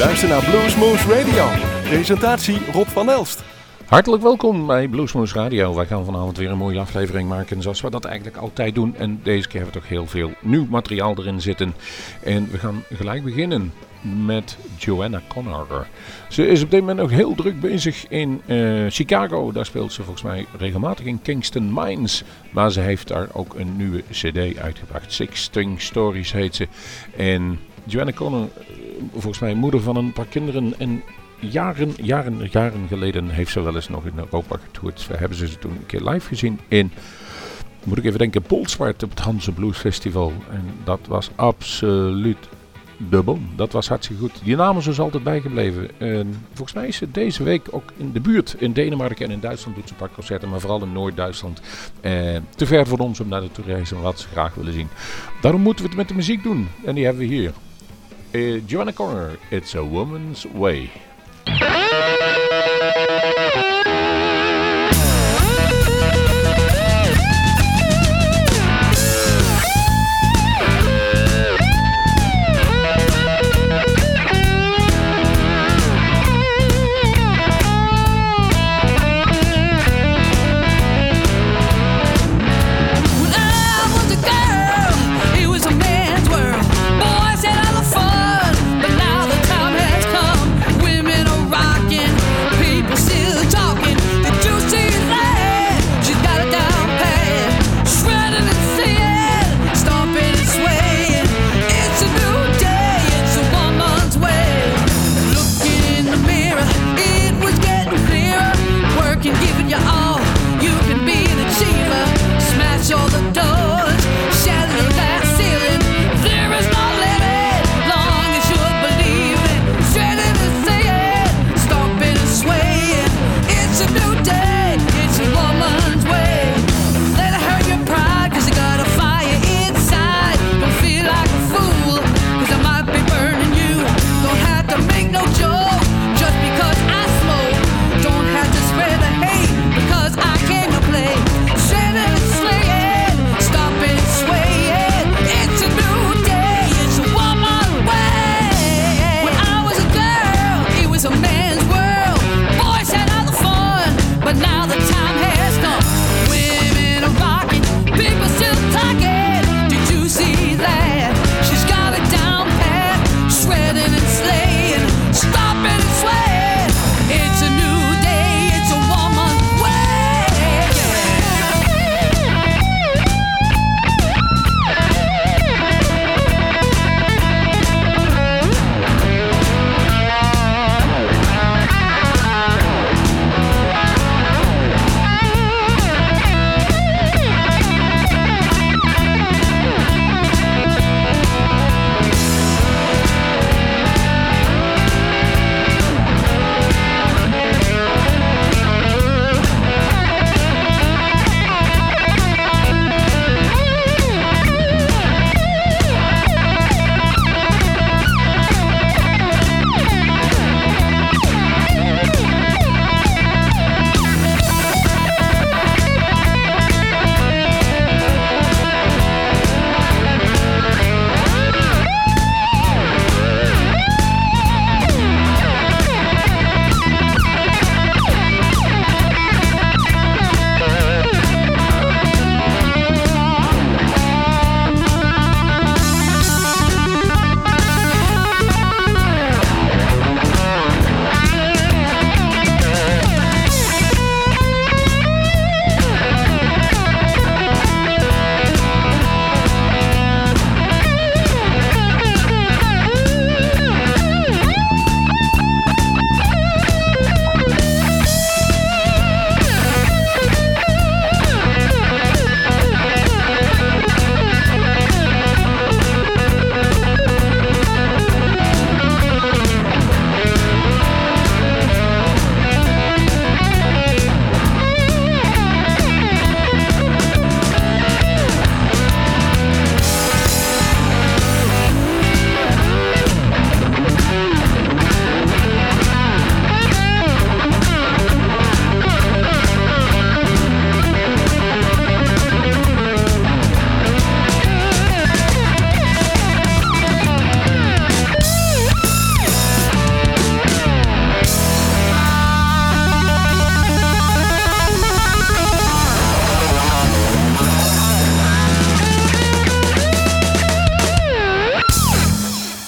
Luister naar Bluesmoose Radio. Presentatie Rob van Elst. Hartelijk welkom bij Bluesmoose Radio. Wij gaan vanavond weer een mooie aflevering maken zoals we dat eigenlijk altijd doen. En deze keer hebben we toch heel veel nieuw materiaal erin zitten. En we gaan gelijk beginnen met Joanna Connor. Ze is op dit moment ook heel druk bezig in uh, Chicago. Daar speelt ze volgens mij regelmatig in Kingston Mines. Maar ze heeft daar ook een nieuwe cd uitgebracht. Six String Stories heet ze. En Joanna Connor, eh, volgens mij moeder van een paar kinderen en jaren, jaren, jaren geleden heeft ze wel eens nog in Europa getoerd. We hebben ze toen een keer live gezien in, moet ik even denken, Polswart op het Hanse Blues Festival. En dat was absoluut bom. Dat was hartstikke goed. Die naam is dus altijd bijgebleven. En volgens mij is ze deze week ook in de buurt. In Denemarken en in Duitsland doet ze een paar concerten. Maar vooral in Noord-Duitsland. Eh, te ver voor ons om naar de reizen. Wat ze graag willen zien. Daarom moeten we het met de muziek doen. En die hebben we hier. Uh, Joanna Corner, It's a Woman's Way.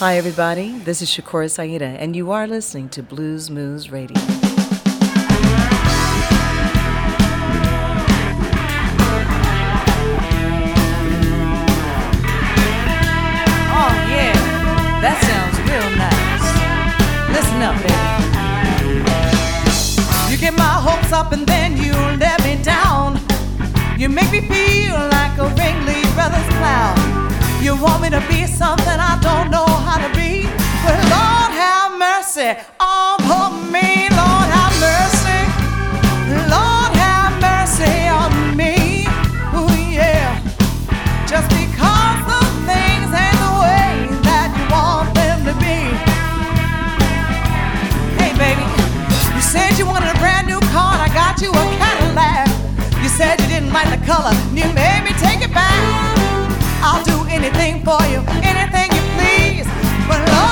Hi, everybody. This is Shakura Saida, and you are listening to Blues Moose Radio. Oh, yeah. That sounds real nice. Listen up, baby. You get my hopes up and then you let me down. You want me to be something I don't know how to be. But Lord have mercy on me. Lord have mercy. Lord have mercy on me. Ooh, yeah. Just because the things ain't the way that you want them to be. Hey, baby, you said you wanted a brand new car, I got you a Cadillac. You said you didn't like the color, you made me take it back. Anything for you, anything you please. But Lord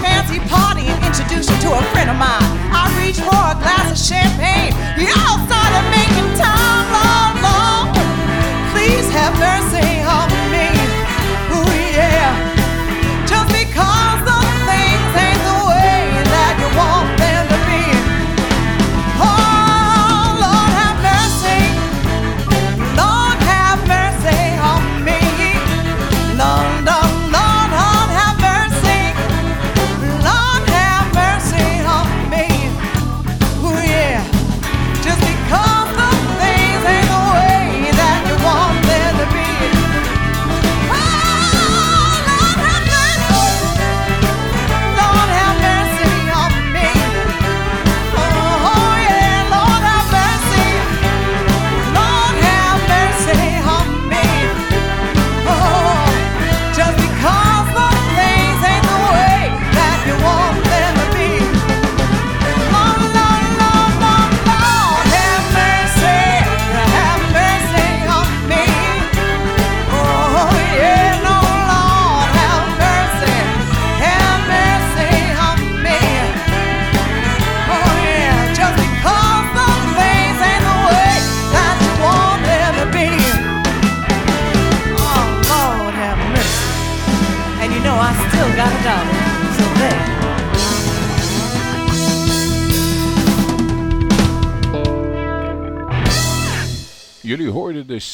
fancy party and introduced you to a friend of mine. I reached for a glass of champagne. Y'all started making time, Lord, Lord. Please have mercy on me.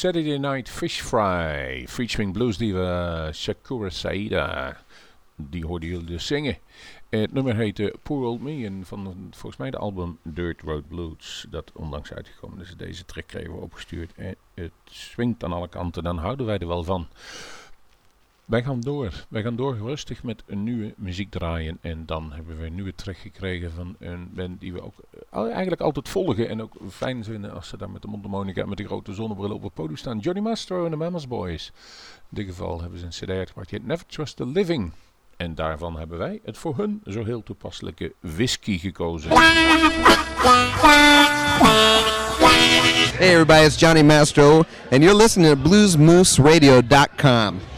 Saturday Night Fish Fry featuring bluesdiva Shakura Saida. Die hoorden jullie dus zingen. Het nummer heette Poor Old Me en van volgens mij de album Dirt Road Blues. Dat onlangs uitgekomen is. Deze track kregen we opgestuurd en het swingt aan alle kanten. Dan houden wij er wel van. Wij gaan door. Wij gaan door rustig met een nieuwe muziek draaien. En dan hebben we een nieuwe track gekregen van een band die we ook eh, eigenlijk altijd volgen. En ook fijn vinden als ze daar met de mondharmonica en met de grote zonnebril op het podium staan. Johnny Mastro en de Mamas Boys. In dit geval hebben ze een cd uitgebracht. Never Trust the Living. En daarvan hebben wij het voor hun zo heel toepasselijke whisky gekozen. Hey everybody, it's Johnny Mastro, and you're listening to BluesMooseRadio.com.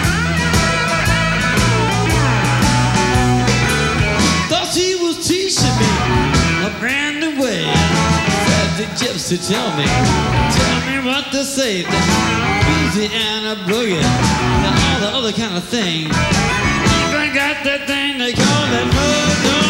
gypsy, tell me, tell me what to say. The easy and a boogie, and all the other kind of thing. Even got that thing they call that mojo,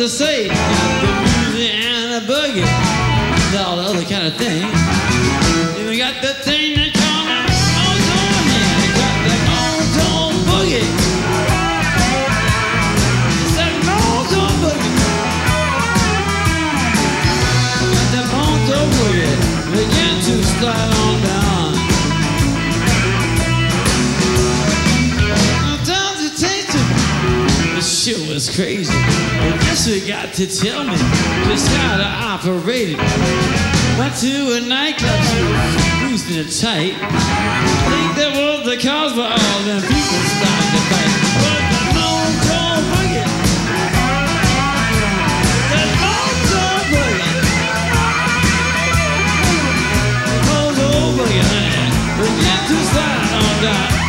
to say. The music and a boogie, and all the other kind of thing. Even got the thing boogie. That mojo boogie. Got boogie. Begin to slide on down. Down to taste it. The shit was crazy. We got to tell me just how to operate it. Went to a nightclub, boosting it tight. Think that was the cause for all them people starting to fight. But the boogie. The. Begin to on.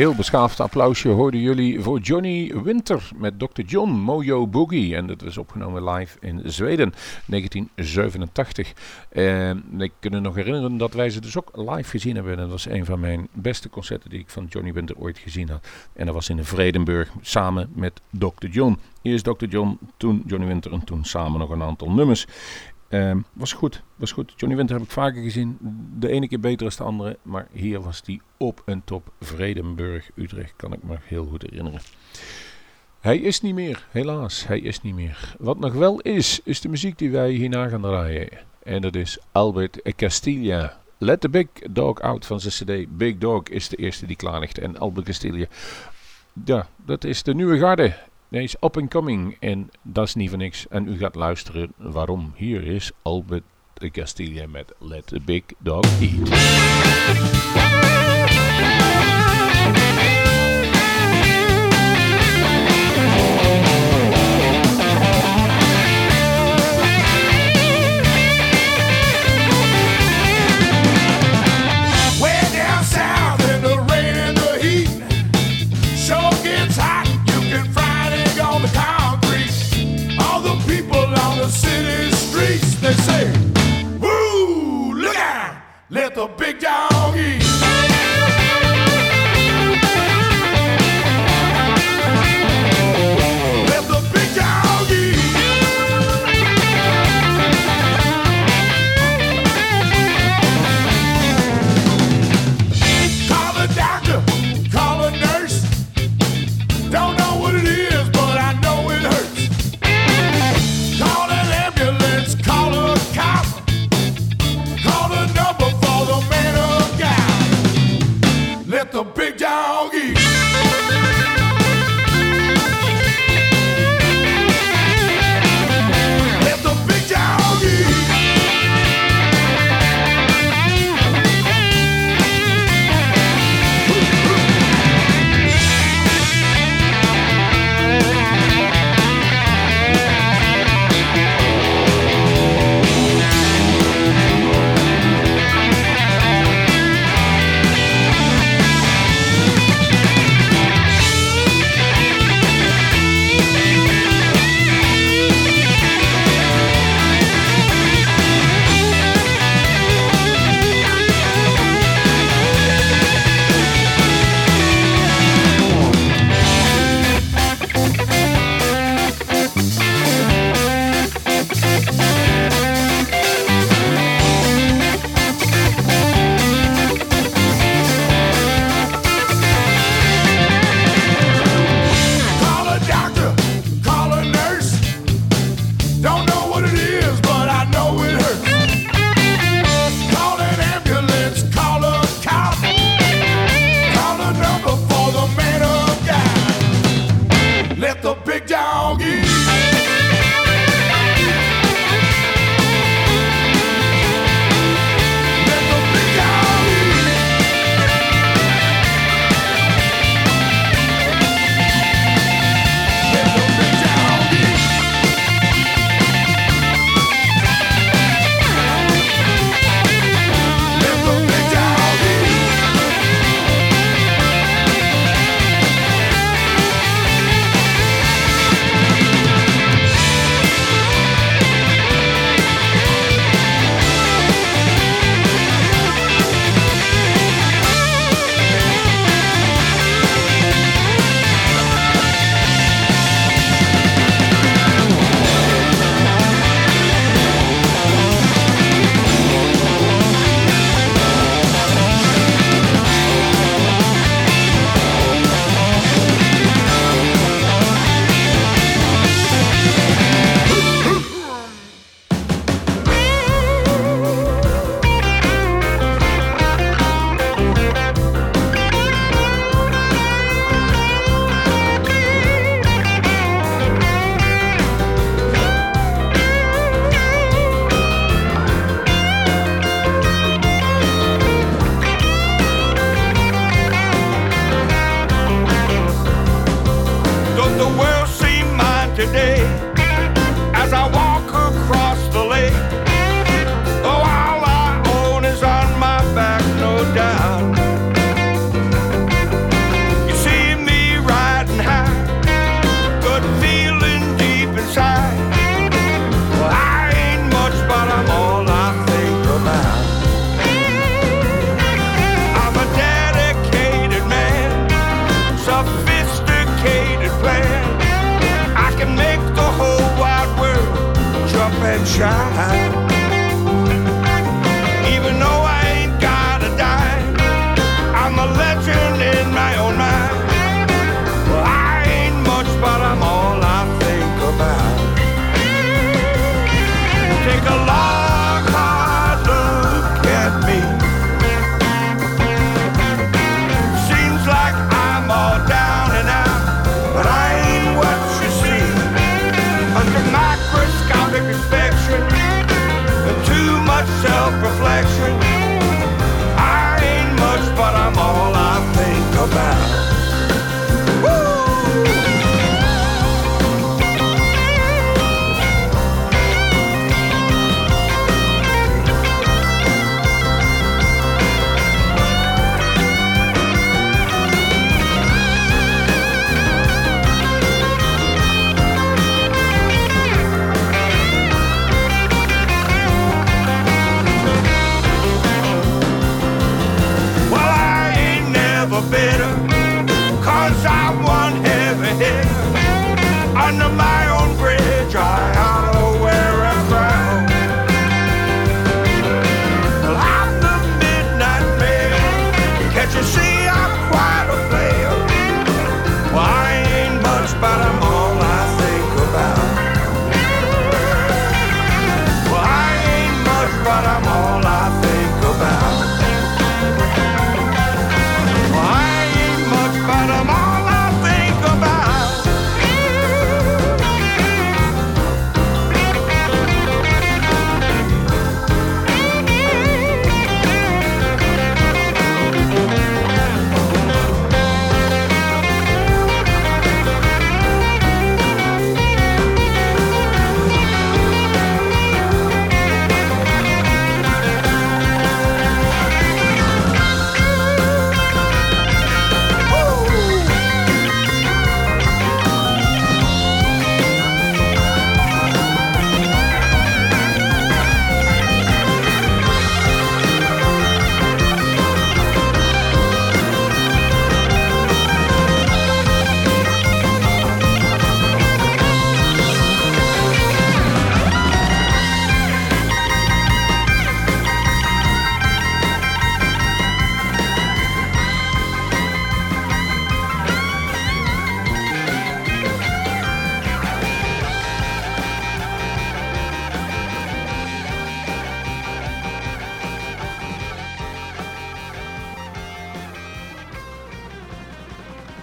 Heel beschaafd applausje hoorden jullie voor Johnny Winter met Dr. John Mojo Boogie. En dat was opgenomen live in Zweden, 1987. En ik kan me nog herinneren dat wij ze dus ook live gezien hebben. En dat was een van mijn beste concerten die ik van Johnny Winter ooit gezien had. En dat was in Vredenburg samen met Dr. John. Eerst Dr. John, toen Johnny Winter en toen samen nog een aantal nummers. Um, was goed, was goed. Johnny Winter heb ik vaker gezien. De ene keer beter dan de andere. Maar hier was hij op en top. Vredenburg, Utrecht, kan ik me heel goed herinneren. Hij is niet meer, helaas. Hij is niet meer. Wat nog wel is, is de muziek die wij hierna gaan draaien. En dat is Albert Castilla. Let the Big Dog Out van zijn cd. Big Dog is de eerste die klaar ligt. En Albert Castilla, ja, dat is de nieuwe garde. Hij is up and coming en dat is niet voor niks. En u gaat luisteren waarom. Hier is Albert Castilla met Let the Big Dog Eat.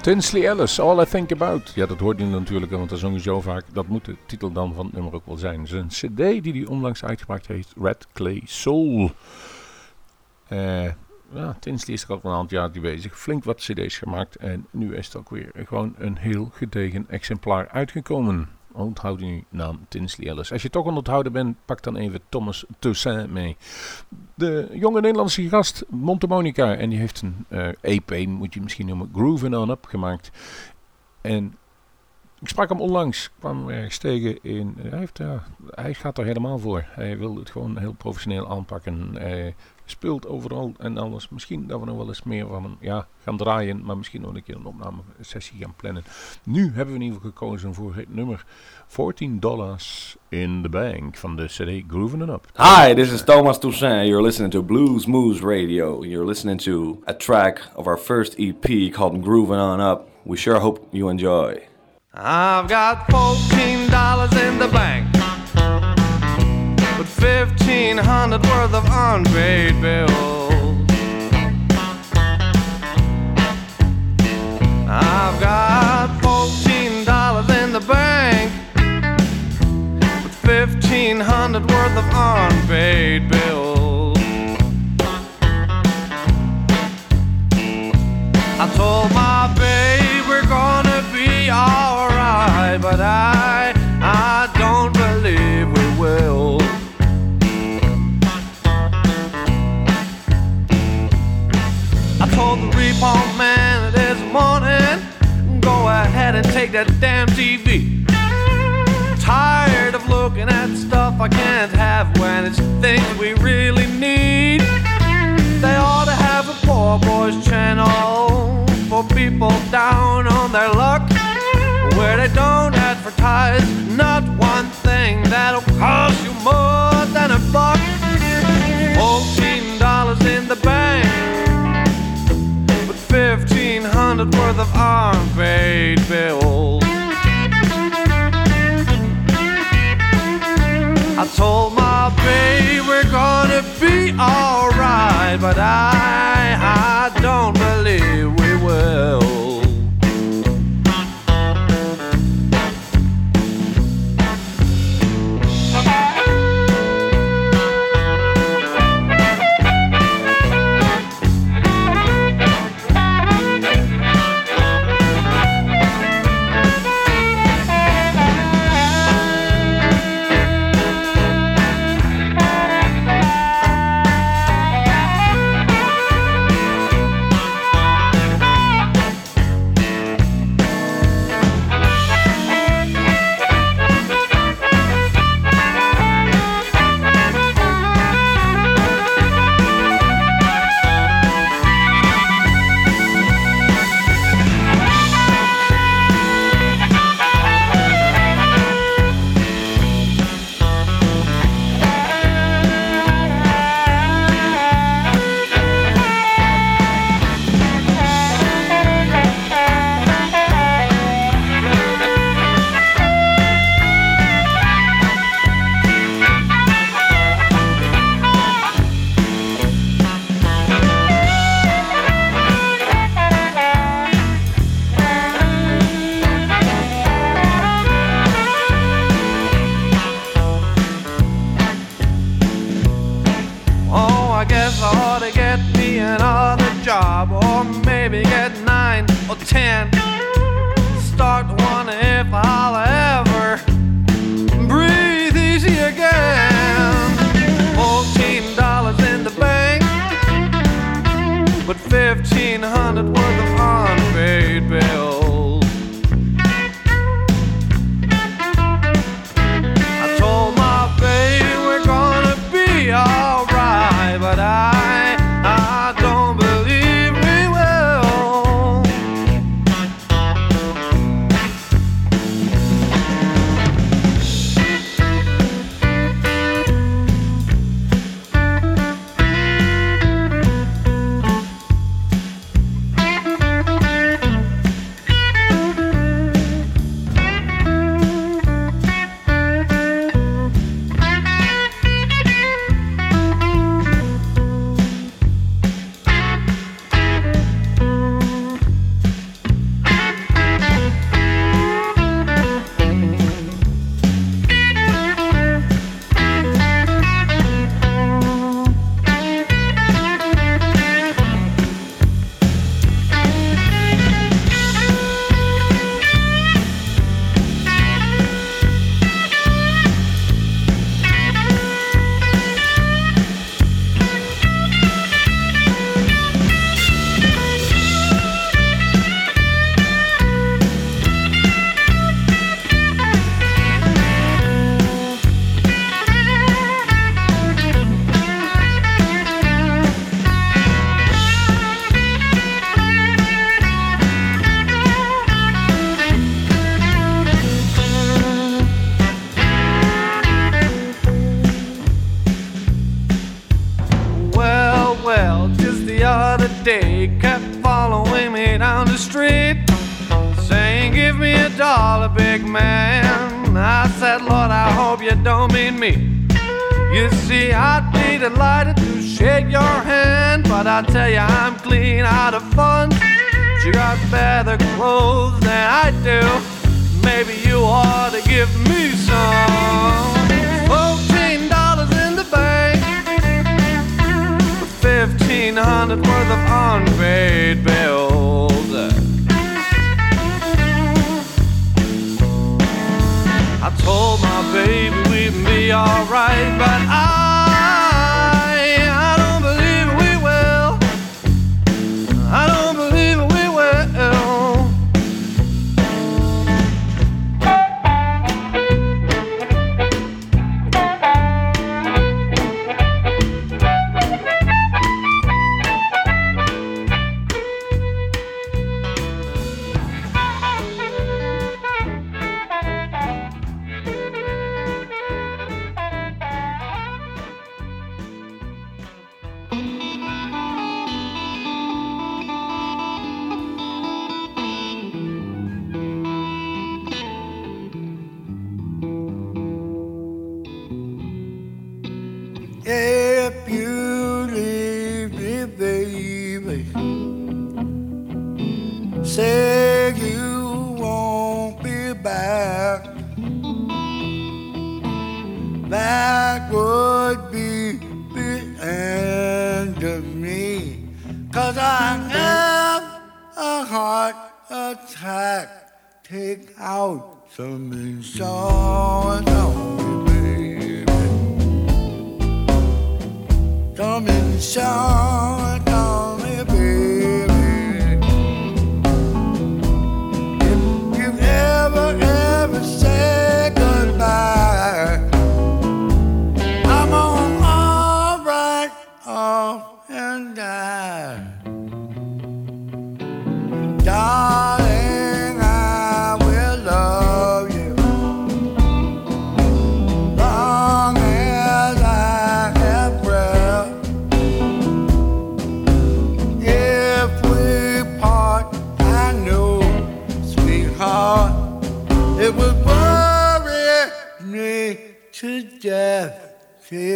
Tinsley Ellis, All I Think About. Ja, dat hoort hij natuurlijk, want dat zong hij zo vaak. Dat moet de titel dan van het nummer ook wel zijn. Zijn cd die hij onlangs uitgebracht heeft, Red Clay Soul. Eh, ja, Tinsley is er al een aantal jaar bezig. Flink wat cd's gemaakt. En nu is het ook weer gewoon een heel gedegen exemplaar uitgekomen. Onthoud die naam Tinsley Ellis. Als je toch onthouden bent, pak dan even Thomas Toussaint mee. De jonge Nederlandse gast Monte Monica. En die heeft een eh EP, moet je misschien noemen, Groovin' On Up gemaakt. En ik sprak hem onlangs, kwam ergens tegen in. Hij, heeft, hij gaat er helemaal voor. Hij wil het gewoon heel professioneel aanpakken. Speelt overal en alles. Misschien dat we nog wel eens meer van hem ja, gaan draaien, maar misschien nog een keer een opnamesessie gaan plannen. Nu hebben we in ieder geval gekozen voor het nummer 14 dollars in the bank van de CD Groovin' It Up. Hi, this is Thomas Toussaint. You're listening to Blues Moose Radio. You're listening to a track of our first EP called Groovin' On Up. We sure hope you enjoy. I've got fourteen dollars in the bank, fifteen hundred worth of unpaid bills. I've got fourteen dollars in the bank, fifteen hundred worth of unpaid bills. I told my babe we're gonna be alright, but I take that damn TV. Tired of looking at stuff I can't have when it's things we really need. They ought to have a poor boys channel for people down on their luck, where they don't advertise not one thing that'll cost you more than a buck. hundred worth of unpaid bills. I told my babe we're gonna be alright, but I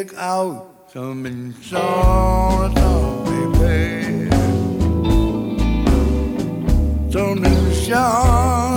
pick out something inside, of baby. Something sharp.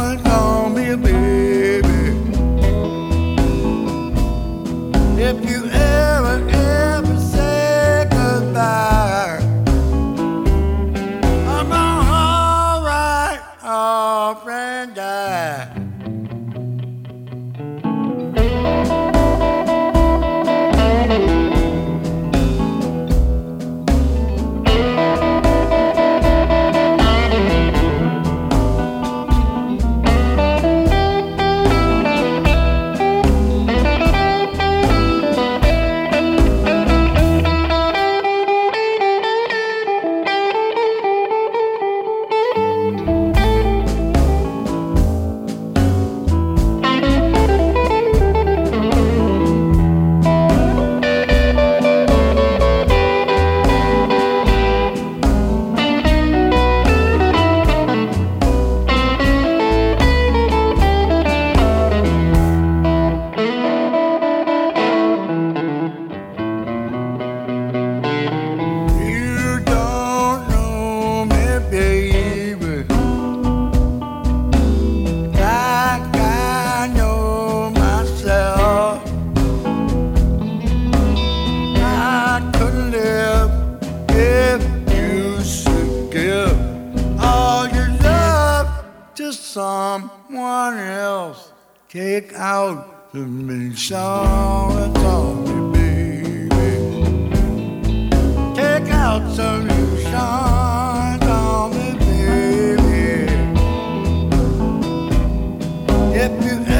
kept you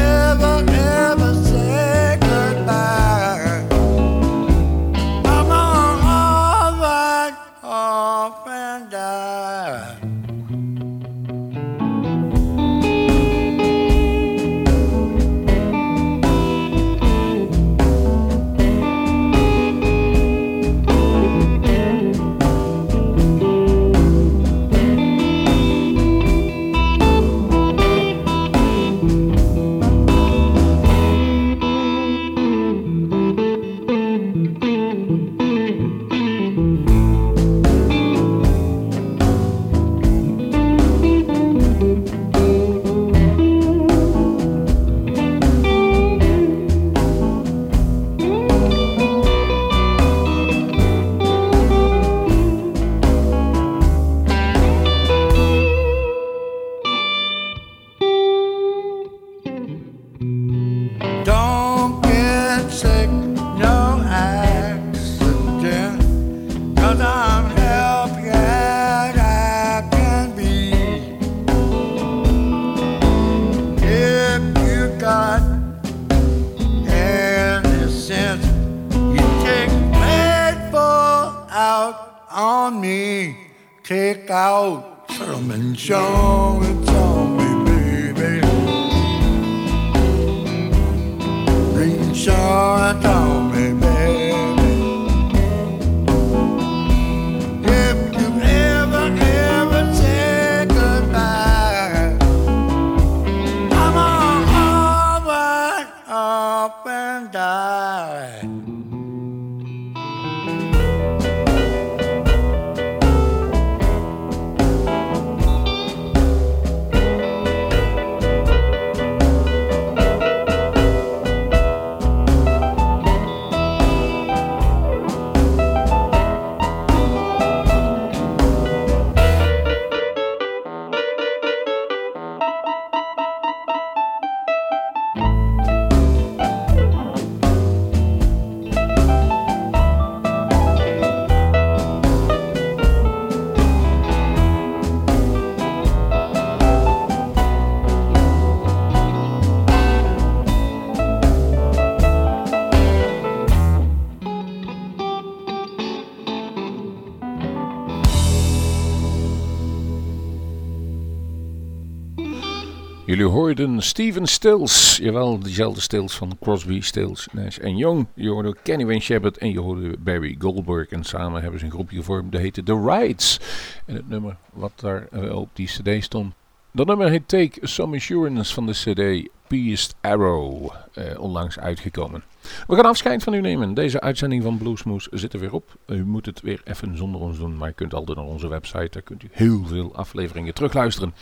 hoorden Steven Stills, jawel, dezelfde Stills van Crosby, Stills, Nash en Young. Je hoorde Kenny Wayne Shepherd en je hoorde Barry Goldberg. En samen hebben ze een groepje gevormd, dat heette The Rides. En het nummer wat daar eh, op die cd stond, dat nummer heet Take Some Assurance van de cd Pierced Arrow, eh, onlangs uitgekomen. We gaan afscheid van u nemen. Deze uitzending van Bluesmoes zit er weer op. U moet het weer even zonder ons doen, maar u kunt altijd naar onze website. Daar kunt u heel veel afleveringen terugluisteren.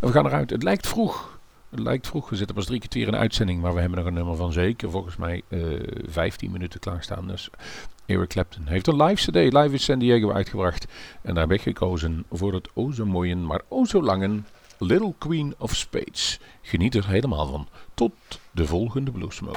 En we gaan eruit. Het lijkt vroeg. Het lijkt vroeg. We zitten pas drie kwartier in de uitzending, maar we hebben nog een nummer van zeker volgens mij eh 15 minuten klaarstaan. Dus Eric Clapton heeft een live cd, live in San Diego uitgebracht. En daar heb ik gekozen voor het o zo mooie, maar o zo lange Little Queen of Spades. Geniet er helemaal van. Tot de volgende Bluesmoes.